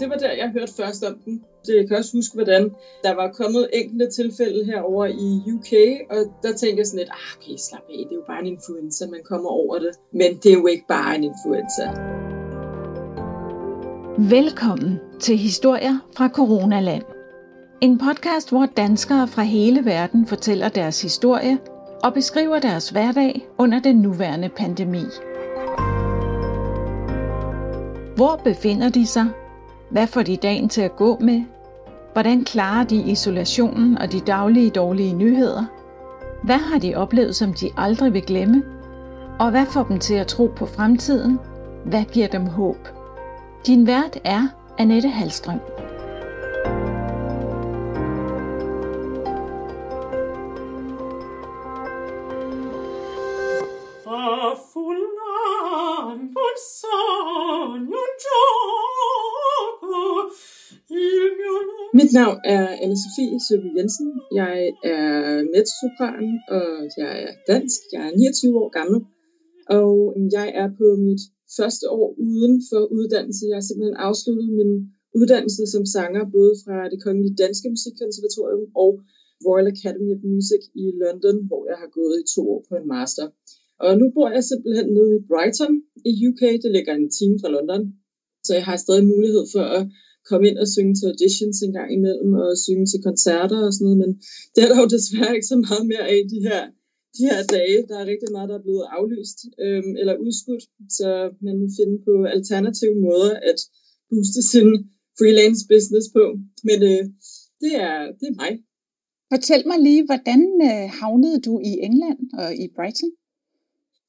Det var der, jeg hørte først om den. Det, jeg kan også huske, hvordan der var kommet enkelte tilfælde herover i UK, og der tænkte jeg sådan lidt, ah, okay, slap af, det er jo bare en influenza, man kommer over det. Men det er jo ikke bare en influenza. Velkommen til Historier fra Coronaland. En podcast, hvor danskere fra hele verden fortæller deres historie og beskriver deres hverdag under den nuværende pandemi. Hvor befinder de sig? Hvad får de dagen til at gå med? Hvordan klarer de isolationen og de daglige dårlige nyheder? Hvad har de oplevet, som de aldrig vil glemme? Og hvad får dem til at tro på fremtiden? Hvad giver dem håb? Din vært er Annette Halstrøm. Mit navn er Anne-Sophie Søby Jensen. Jeg er mezzosopran, og jeg er dansk. Jeg er 29 år gammel, og jeg er på mit første år uden for uddannelse. Jeg har simpelthen afsluttet min uddannelse som sanger, både fra det Kongelige Danske Musikkonservatorium og Royal Academy of Music i London, hvor jeg har gået i to år på en master. Og nu bor jeg simpelthen nede i Brighton i UK. Det ligger en time fra London. Så jeg har stadig mulighed for at komme ind og synge til auditions en gang imellem, og synge til koncerter og sådan noget, men det er der jo desværre ikke så meget mere af de her, de her dage. Der er rigtig meget, der er blevet aflyst øhm, eller udskudt, så man må finde på alternative måder at booste sin freelance business på. Men øh, det, er, det er mig. Fortæl mig lige, hvordan øh, havnede du i England og i Brighton?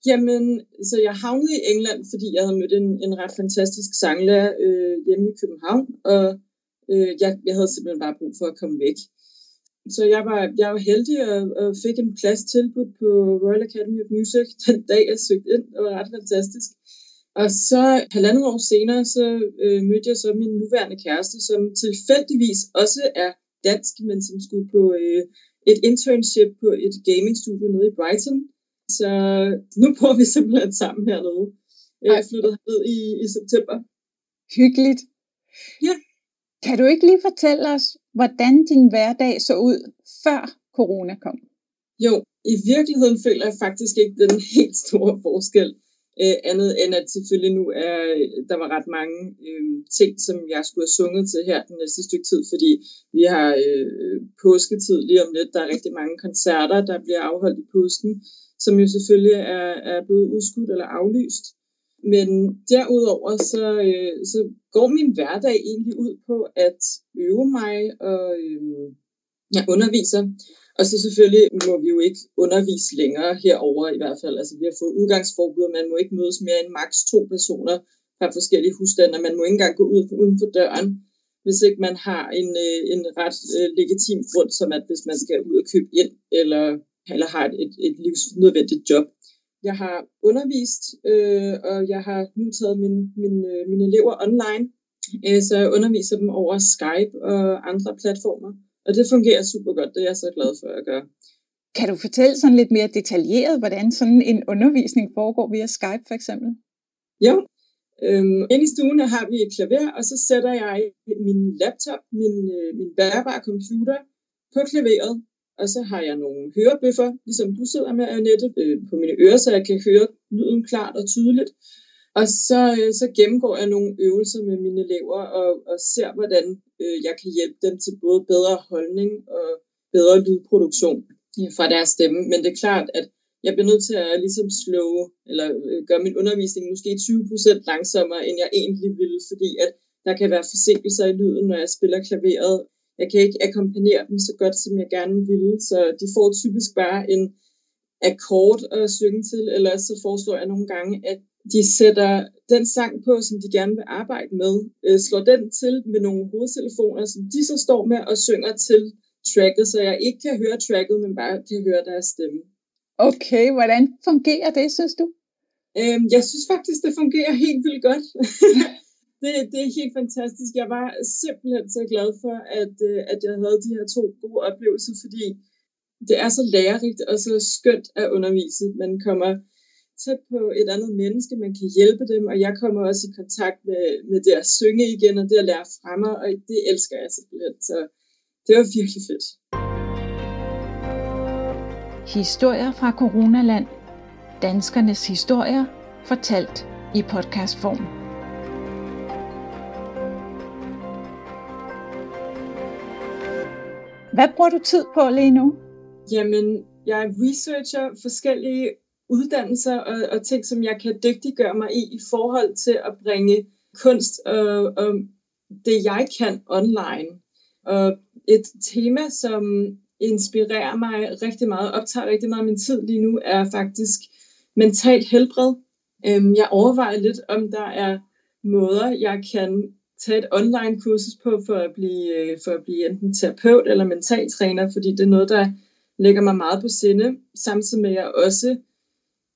Jamen, så jeg havnede i England, fordi jeg havde mødt en, en ret fantastisk sanglærer øh, hjemme i København, og øh, jeg, jeg havde simpelthen bare brug for at komme væk. Så jeg var, jeg var heldig og, og fik en plads tilbudt på Royal Academy of Music den dag, jeg søgte ind. Det var ret fantastisk. Og så halvandet år senere, så øh, mødte jeg så min nuværende kæreste, som tilfældigvis også er dansk, men som skulle på øh, et internship på et gamingstudio nede i Brighton. Så nu bor vi simpelthen sammen hernede. Jeg flyttede ned i, i september. Hyggeligt. Ja. Kan du ikke lige fortælle os, hvordan din hverdag så ud, før corona kom? Jo, i virkeligheden føler jeg faktisk ikke den helt store forskel. Øh, andet end at selvfølgelig nu er, der var ret mange øh, ting, som jeg skulle have sunget til her den næste stykke tid, fordi vi har øh, påsketid lige om lidt. Der er rigtig mange koncerter, der bliver afholdt i påsken som jo selvfølgelig er, er blevet udskudt eller aflyst. Men derudover så, øh, så går min hverdag egentlig ud på at øve mig og øh, jeg underviser. Og så selvfølgelig må vi jo ikke undervise længere herover i hvert fald. Altså vi har fået udgangsforbud, man må ikke mødes mere end maks to personer fra forskellige husstande. Man må ikke engang gå ud uden for døren, hvis ikke man har en, øh, en ret øh, legitim grund, som at hvis man skal ud og købe ind, eller eller har et, et, et livsnødvendigt job. Jeg har undervist, øh, og jeg har nu taget min, min, øh, mine elever online, øh, så jeg underviser dem over Skype og andre platformer. Og det fungerer super godt, det er jeg så glad for at gøre. Kan du fortælle sådan lidt mere detaljeret, hvordan sådan en undervisning foregår via Skype for eksempel? Jo, øhm, inde i stuen har vi et klaver, og så sætter jeg min laptop, min, øh, min bærbare computer på klaveret, og så har jeg nogle hørebøffer, ligesom du sidder med, Annette, øh, på mine ører, så jeg kan høre lyden klart og tydeligt. Og så, øh, så gennemgår jeg nogle øvelser med mine elever og, og ser, hvordan øh, jeg kan hjælpe dem til både bedre holdning og bedre lydproduktion øh, fra deres stemme. Men det er klart, at jeg bliver nødt til at ligesom slå, eller øh, gøre min undervisning måske 20% langsommere, end jeg egentlig ville, fordi at der kan være forsinkelser i lyden, når jeg spiller klaveret, jeg kan ikke akkompagnere dem så godt, som jeg gerne ville, så de får typisk bare en akkord at synge til, eller så foreslår jeg nogle gange, at de sætter den sang på, som de gerne vil arbejde med, øh, slår den til med nogle hovedtelefoner, som de så står med og synger til tracket, så jeg ikke kan høre tracket, men bare kan høre deres stemme. Okay, hvordan fungerer det, synes du? Øhm, jeg synes faktisk, det fungerer helt vildt godt. det, det er helt fantastisk. Jeg var simpelthen så glad for, at, øh, at jeg havde de her to gode oplevelser, fordi det er så lærerigt og så skønt at undervise. Man kommer tæt på et andet menneske, man kan hjælpe dem, og jeg kommer også i kontakt med, med det at synge igen, og det at lære fremme, og det elsker jeg simpelthen. Så det var virkelig fedt. Historier fra Coronaland. Danskernes historier fortalt i podcastform. Hvad bruger du tid på lige nu? Jamen, jeg researcher forskellige uddannelser og, og ting, som jeg kan dygtiggøre mig i i forhold til at bringe kunst og, og det, jeg kan online. Og et tema, som inspirerer mig rigtig meget, optager rigtig meget af min tid lige nu, er faktisk mentalt helbred. Øhm, jeg overvejer lidt, om der er måder, jeg kan tage et online kursus på for at blive, øh, for at blive enten terapeut eller mentaltræner, fordi det er noget, der ligger mig meget på sinde, samtidig med at jeg også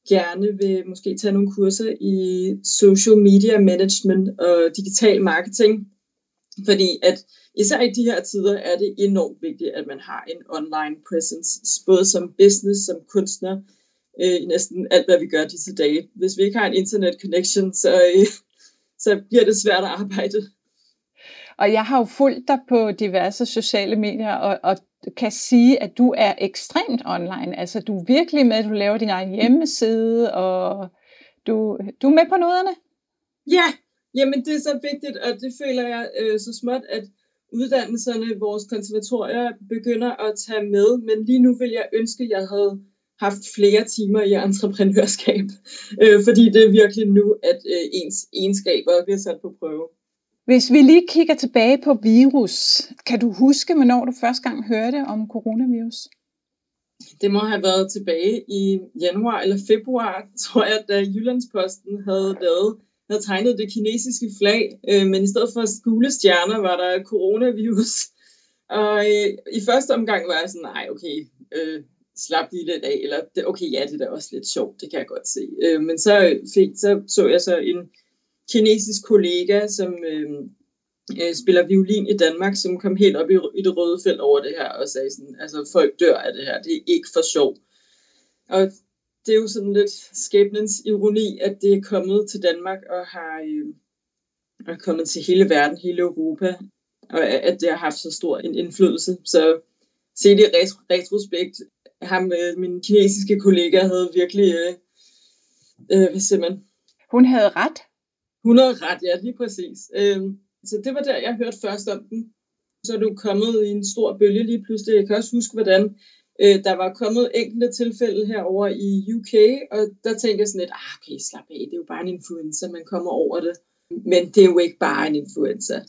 gerne vil måske tage nogle kurser i social media management og digital marketing, fordi at især i de her tider er det enormt vigtigt, at man har en online presence, både som business, som kunstner, øh, i næsten alt, hvad vi gør disse dage. Hvis vi ikke har en internet connection, så, øh, så bliver det svært at arbejde. Og jeg har jo fulgt dig på diverse sociale medier, og, og kan sige, at du er ekstremt online. Altså, du er virkelig med, at du laver din egen hjemmeside, og du, du er med på noderne. Ja, jamen det er så vigtigt, og det føler jeg øh, så småt, at uddannelserne, vores konservatorier, begynder at tage med. Men lige nu vil jeg ønske, at jeg havde haft flere timer i entreprenørskab, øh, fordi det er virkelig nu, at øh, ens egenskaber bliver sat på prøve. Hvis vi lige kigger tilbage på virus, kan du huske, hvornår du første gang hørte om coronavirus? Det må have været tilbage i januar eller februar, tror jeg, da Jyllandsposten havde lavet havde tegnet det kinesiske flag, øh, men i stedet for gule stjerner var der coronavirus. Og øh, i første omgang var jeg sådan, nej, okay, øh, slap lige lidt af, eller okay, ja, det er da også lidt sjovt, det kan jeg godt se. Øh, men så, fik, så så jeg så en kinesisk kollega, som øh, øh, spiller violin i Danmark, som kom helt op i, i det røde felt over det her, og sagde sådan, altså folk dør af det her, det er ikke for sjov. Og det er jo sådan lidt skæbnens ironi, at det er kommet til Danmark og har øh, er kommet til hele verden, hele Europa, og at det har haft så stor en indflydelse. Så set i retrospekt, ham, øh, min kinesiske kollega, havde virkelig, øh, øh, hvad siger man? Hun havde ret. Hun havde ret, ja, lige præcis. Øh, så det var der, jeg hørte først om den. Så er du kommet i en stor bølge lige pludselig. Jeg kan også huske, hvordan øh, der var kommet enkelte tilfælde herover i UK, og der tænkte jeg sådan lidt, ah, okay, slap af, det er jo bare en influenza, man kommer over det. Men det er jo ikke bare en influenza.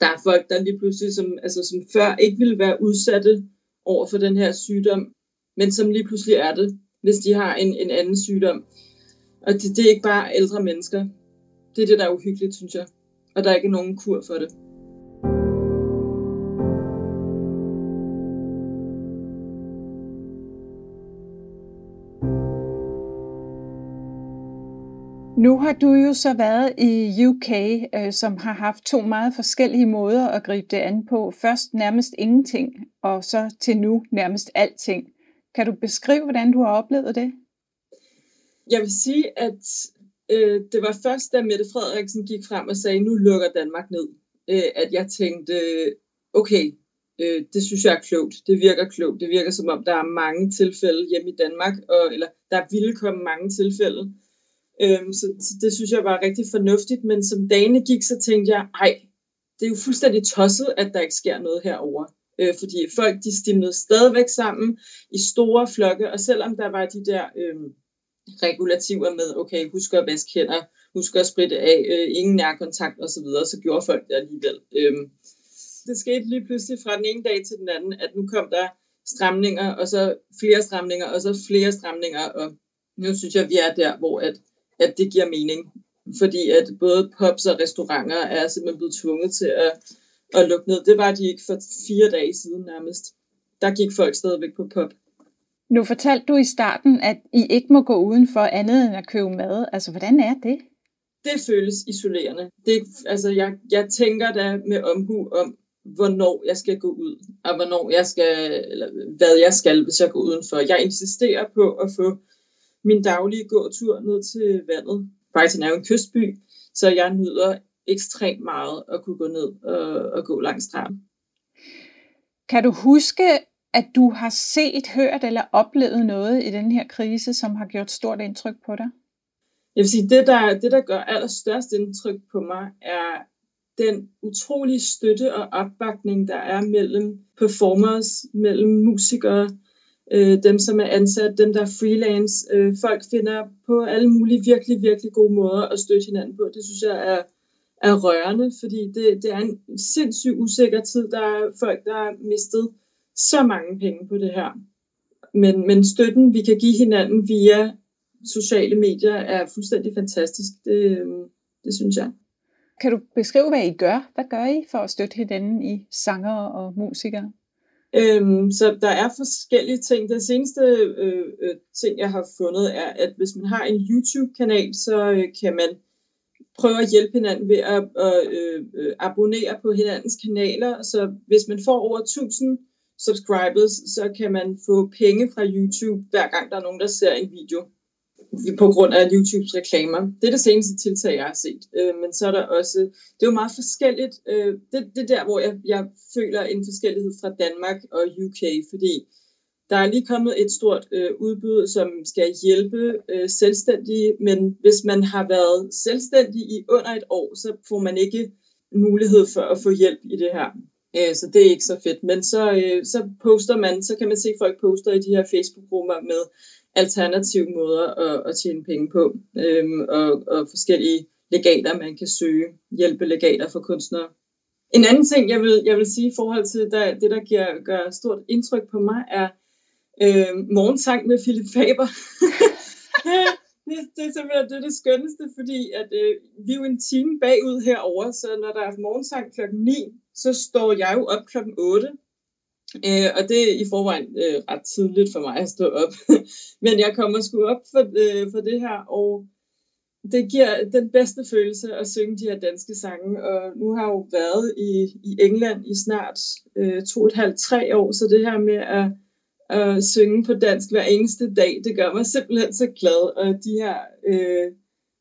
Der er folk, der lige pludselig, som, altså, som før ikke ville være udsatte over for den her sygdom, men som lige pludselig er det, hvis de har en, en anden sygdom. Og det, det er ikke bare ældre mennesker. Det er det, der er uhyggeligt, synes jeg. Og der er ikke nogen kur for det. Nu har du jo så været i UK, øh, som har haft to meget forskellige måder at gribe det an på. Først nærmest ingenting, og så til nu nærmest alting. Kan du beskrive, hvordan du har oplevet det? Jeg vil sige, at øh, det var først, da Mette Frederiksen gik frem og sagde, nu lukker Danmark ned, øh, at jeg tænkte, okay, øh, det synes jeg er klogt. Det virker klogt. Det virker som om, der er mange tilfælde hjemme i Danmark, og, eller der ville komme mange tilfælde. Øh, så, så det synes jeg var rigtig fornuftigt, men som dagene gik, så tænkte jeg, ej, det er jo fuldstændig tosset, at der ikke sker noget herover. Øh, fordi folk, de stimlede stadigvæk sammen i store flokke, og selvom der var de der øh, regulativer med, okay, husk at vaske hænder, husk at spritte af, øh, ingen nærkontakt osv., så, så gjorde folk det alligevel. Øh, det skete lige pludselig fra den ene dag til den anden, at nu kom der stramninger, og så flere stramninger, og så flere stramninger, og nu synes jeg, vi er der, hvor at at det giver mening. Fordi at både pubs og restauranter er simpelthen blevet tvunget til at, at lukke ned. Det var de ikke for fire dage siden nærmest. Der gik folk stadigvæk på pub. Nu fortalte du i starten, at I ikke må gå udenfor andet end at købe mad. Altså, hvordan er det? Det føles isolerende. Det, altså, jeg, jeg tænker da med omhu om, hvornår jeg skal gå ud, og hvornår jeg skal, eller hvad jeg skal, hvis jeg går udenfor. Jeg insisterer på at få min daglige gåtur ned til vandet. Brighton er jo en kystby, så jeg nyder ekstremt meget at kunne gå ned og, og gå langs stranden. Kan du huske, at du har set, hørt eller oplevet noget i den her krise, som har gjort stort indtryk på dig? Jeg vil sige, det der, det der gør allerstørst indtryk på mig, er den utrolige støtte og opbakning, der er mellem performers, mellem musikere, øh, dem som er ansat, dem der er freelance. Øh, folk finder på alle mulige virkelig, virkelig gode måder at støtte hinanden på. Det synes jeg er, er rørende, fordi det, det er en sindssygt usikker tid. Der er folk, der har mistet så mange penge på det her. Men, men støtten, vi kan give hinanden via sociale medier, er fuldstændig fantastisk. Det, det synes jeg. Kan du beskrive, hvad I gør? Hvad gør I for at støtte hinanden i sanger og musikere? Øhm, så der er forskellige ting. Den seneste øh, øh, ting, jeg har fundet, er, at hvis man har en YouTube-kanal, så øh, kan man prøver at hjælpe hinanden ved at, at øh, øh, abonnere på hinandens kanaler. Så hvis man får over 1000 subscribers, så kan man få penge fra YouTube, hver gang der er nogen, der ser en video på grund af YouTubes reklamer. Det er det seneste tiltag, jeg har set. Øh, men så er der også, det er jo meget forskelligt. Øh, det, det er der, hvor jeg, jeg føler en forskellighed fra Danmark og UK, fordi der er lige kommet et stort øh, udbud, som skal hjælpe øh, selvstændige, men hvis man har været selvstændig i under et år, så får man ikke mulighed for at få hjælp i det her. Øh, så det er ikke så fedt. Men så, øh, så poster man, så kan man se folk poster i de her Facebook-grupper med alternative måder at, at tjene penge på, øh, og, og forskellige legater, man kan søge, hjælpe legater for kunstnere. En anden ting, jeg vil, jeg vil sige i forhold til der, det, der giver, gør stort indtryk på mig, er øh, morgensang med Philip Faber. det, det er simpelthen det, er det skønneste, fordi at, øh, vi er jo en time bagud herover, så når der er morgensang klokken 9, så står jeg jo op klokken 8 Øh, og det er i forvejen øh, ret tidligt for mig at stå op. Men jeg kommer sgu op for, øh, for det her, og det giver den bedste følelse at synge de her danske sange. Og nu har jeg jo været i, i England i snart øh, to og et halvt, tre år, så det her med at, at synge på dansk hver eneste dag, det gør mig simpelthen så glad. Og de her, øh,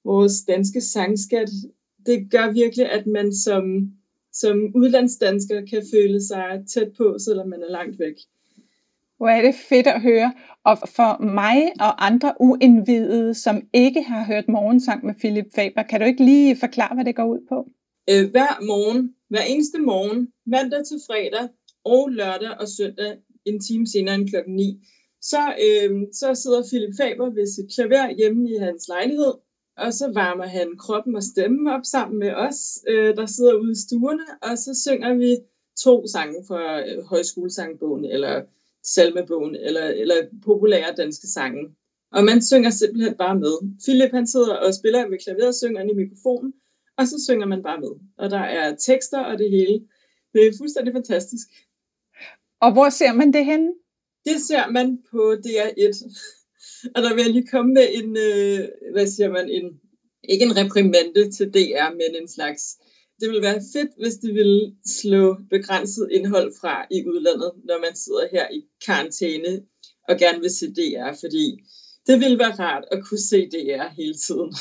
vores danske sangskat, det gør virkelig, at man som som udlandsdansker kan føle sig tæt på, selvom man er langt væk. Hvor er det fedt at høre. Og for mig og andre uindvidede, som ikke har hørt morgensang med Philip Faber, kan du ikke lige forklare, hvad det går ud på? Øh, hver morgen, hver eneste morgen, mandag til fredag og lørdag og søndag, en time senere end klokken 9, så, øh, så sidder Philip Faber ved sit klaver hjemme i hans lejlighed og så varmer han kroppen og stemmen op sammen med os, øh, der sidder ude i stuerne, og så synger vi to sange fra øh, højskolesangbogen, eller salmebogen, eller, eller populære danske sange. Og man synger simpelthen bare med. Philip han sidder og spiller med klaveret og synger i mikrofonen, og så synger man bare med. Og der er tekster og det hele. Det er fuldstændig fantastisk. Og hvor ser man det henne? Det ser man på DR1. Og der vil jeg lige komme med en, øh, hvad siger man, en, ikke en reprimande til DR, men en slags, det ville være fedt, hvis de ville slå begrænset indhold fra i udlandet, når man sidder her i karantæne og gerne vil se DR, fordi det ville være rart at kunne se DR hele tiden.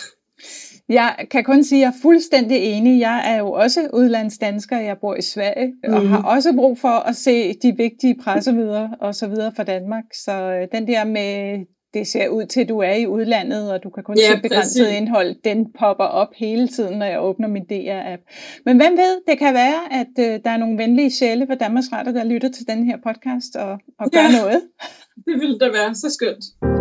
Jeg kan kun sige, at jeg er fuldstændig enig. Jeg er jo også udlandsdansker. Jeg bor i Sverige mm. og har også brug for at se de vigtige pressemøder og så videre fra Danmark. Så øh, den der med det ser ud til, at du er i udlandet, og du kan kun ja, se begrænset præcis. indhold. Den popper op hele tiden, når jeg åbner min DR-app. Men hvem ved, det kan være, at øh, der er nogle venlige sjæle fra Danmarks Radio, der lytter til den her podcast og, og gør ja, noget. det ville da være så skønt.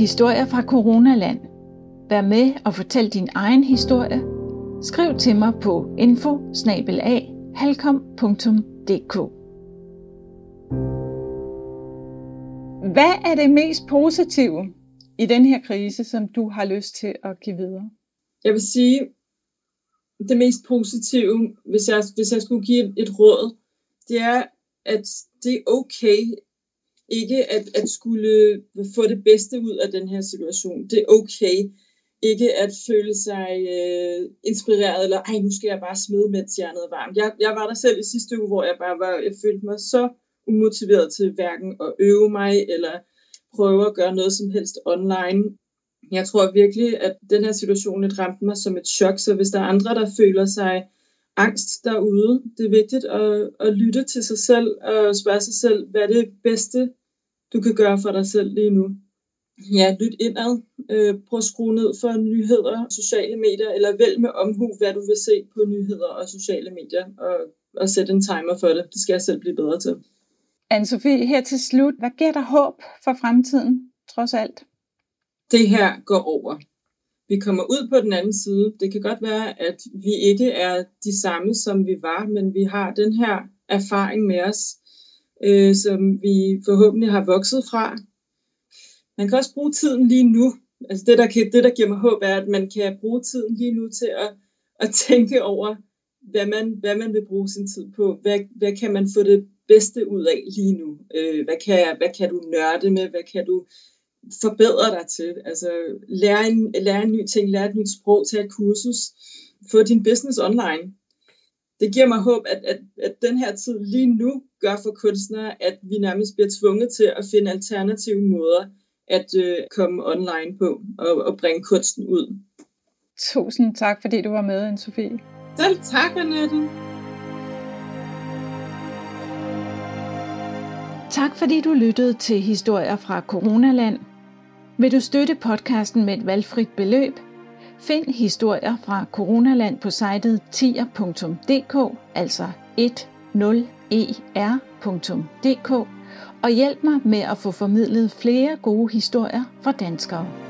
Historier fra Coronaland. Vær med og fortæl din egen historie. Skriv til mig på info hvad er det mest positive i den her krise, som du har lyst til at give videre? Jeg vil sige, det mest positive, hvis jeg, hvis jeg skulle give et råd, det er, at det er okay ikke at, at skulle få det bedste ud af den her situation. Det er okay ikke at føle sig øh, inspireret, eller ej, nu skal jeg bare smide, mens jernet er varmt. Jeg, jeg var der selv i sidste uge, hvor jeg bare var, jeg følte mig så umotiveret til hverken at øve mig, eller prøve at gøre noget som helst online. Jeg tror virkelig, at den her situation lidt ramte mig som et chok, så hvis der er andre, der føler sig angst derude, det er vigtigt at, at lytte til sig selv og spørge sig selv, hvad er det bedste, du kan gøre for dig selv lige nu. Ja, lyt indad. Øh, prøv at skrue ned for nyheder, sociale medier, eller vælg med omhu, hvad du vil se på nyheder og sociale medier, og, og sæt en timer for det. Det skal jeg selv blive bedre til. Anne-Sophie, her til slut, hvad giver dig håb for fremtiden, trods alt? Det her går over. Vi kommer ud på den anden side. Det kan godt være, at vi ikke er de samme, som vi var, men vi har den her erfaring med os, øh, som vi forhåbentlig har vokset fra. Man kan også bruge tiden lige nu. Altså det, der, kan, det, der giver mig håb, er, at man kan bruge tiden lige nu til at, at tænke over, hvad man, hvad man vil bruge sin tid på. Hvad, hvad kan man få det bedste ud af lige nu? Øh, hvad, kan, hvad kan du nørde med? Hvad kan du forbedre dig til? Altså lære en, lære en ny ting, lære et nyt sprog, tage et kursus, få din business online. Det giver mig håb, at, at, at den her tid lige nu gør for kunstnere, at vi nærmest bliver tvunget til at finde alternative måder at øh, komme online på og, og bringe kunsten ud. Tusind tak, fordi du var med, Anne-Sophie. Selv tak, Annette. Tak fordi du lyttede til Historier fra Coronaland. Vil du støtte podcasten med et valgfrit beløb? Find historier fra Coronaland på sitet tier.dk, altså 10er.dk, og hjælp mig med at få formidlet flere gode historier fra danskere.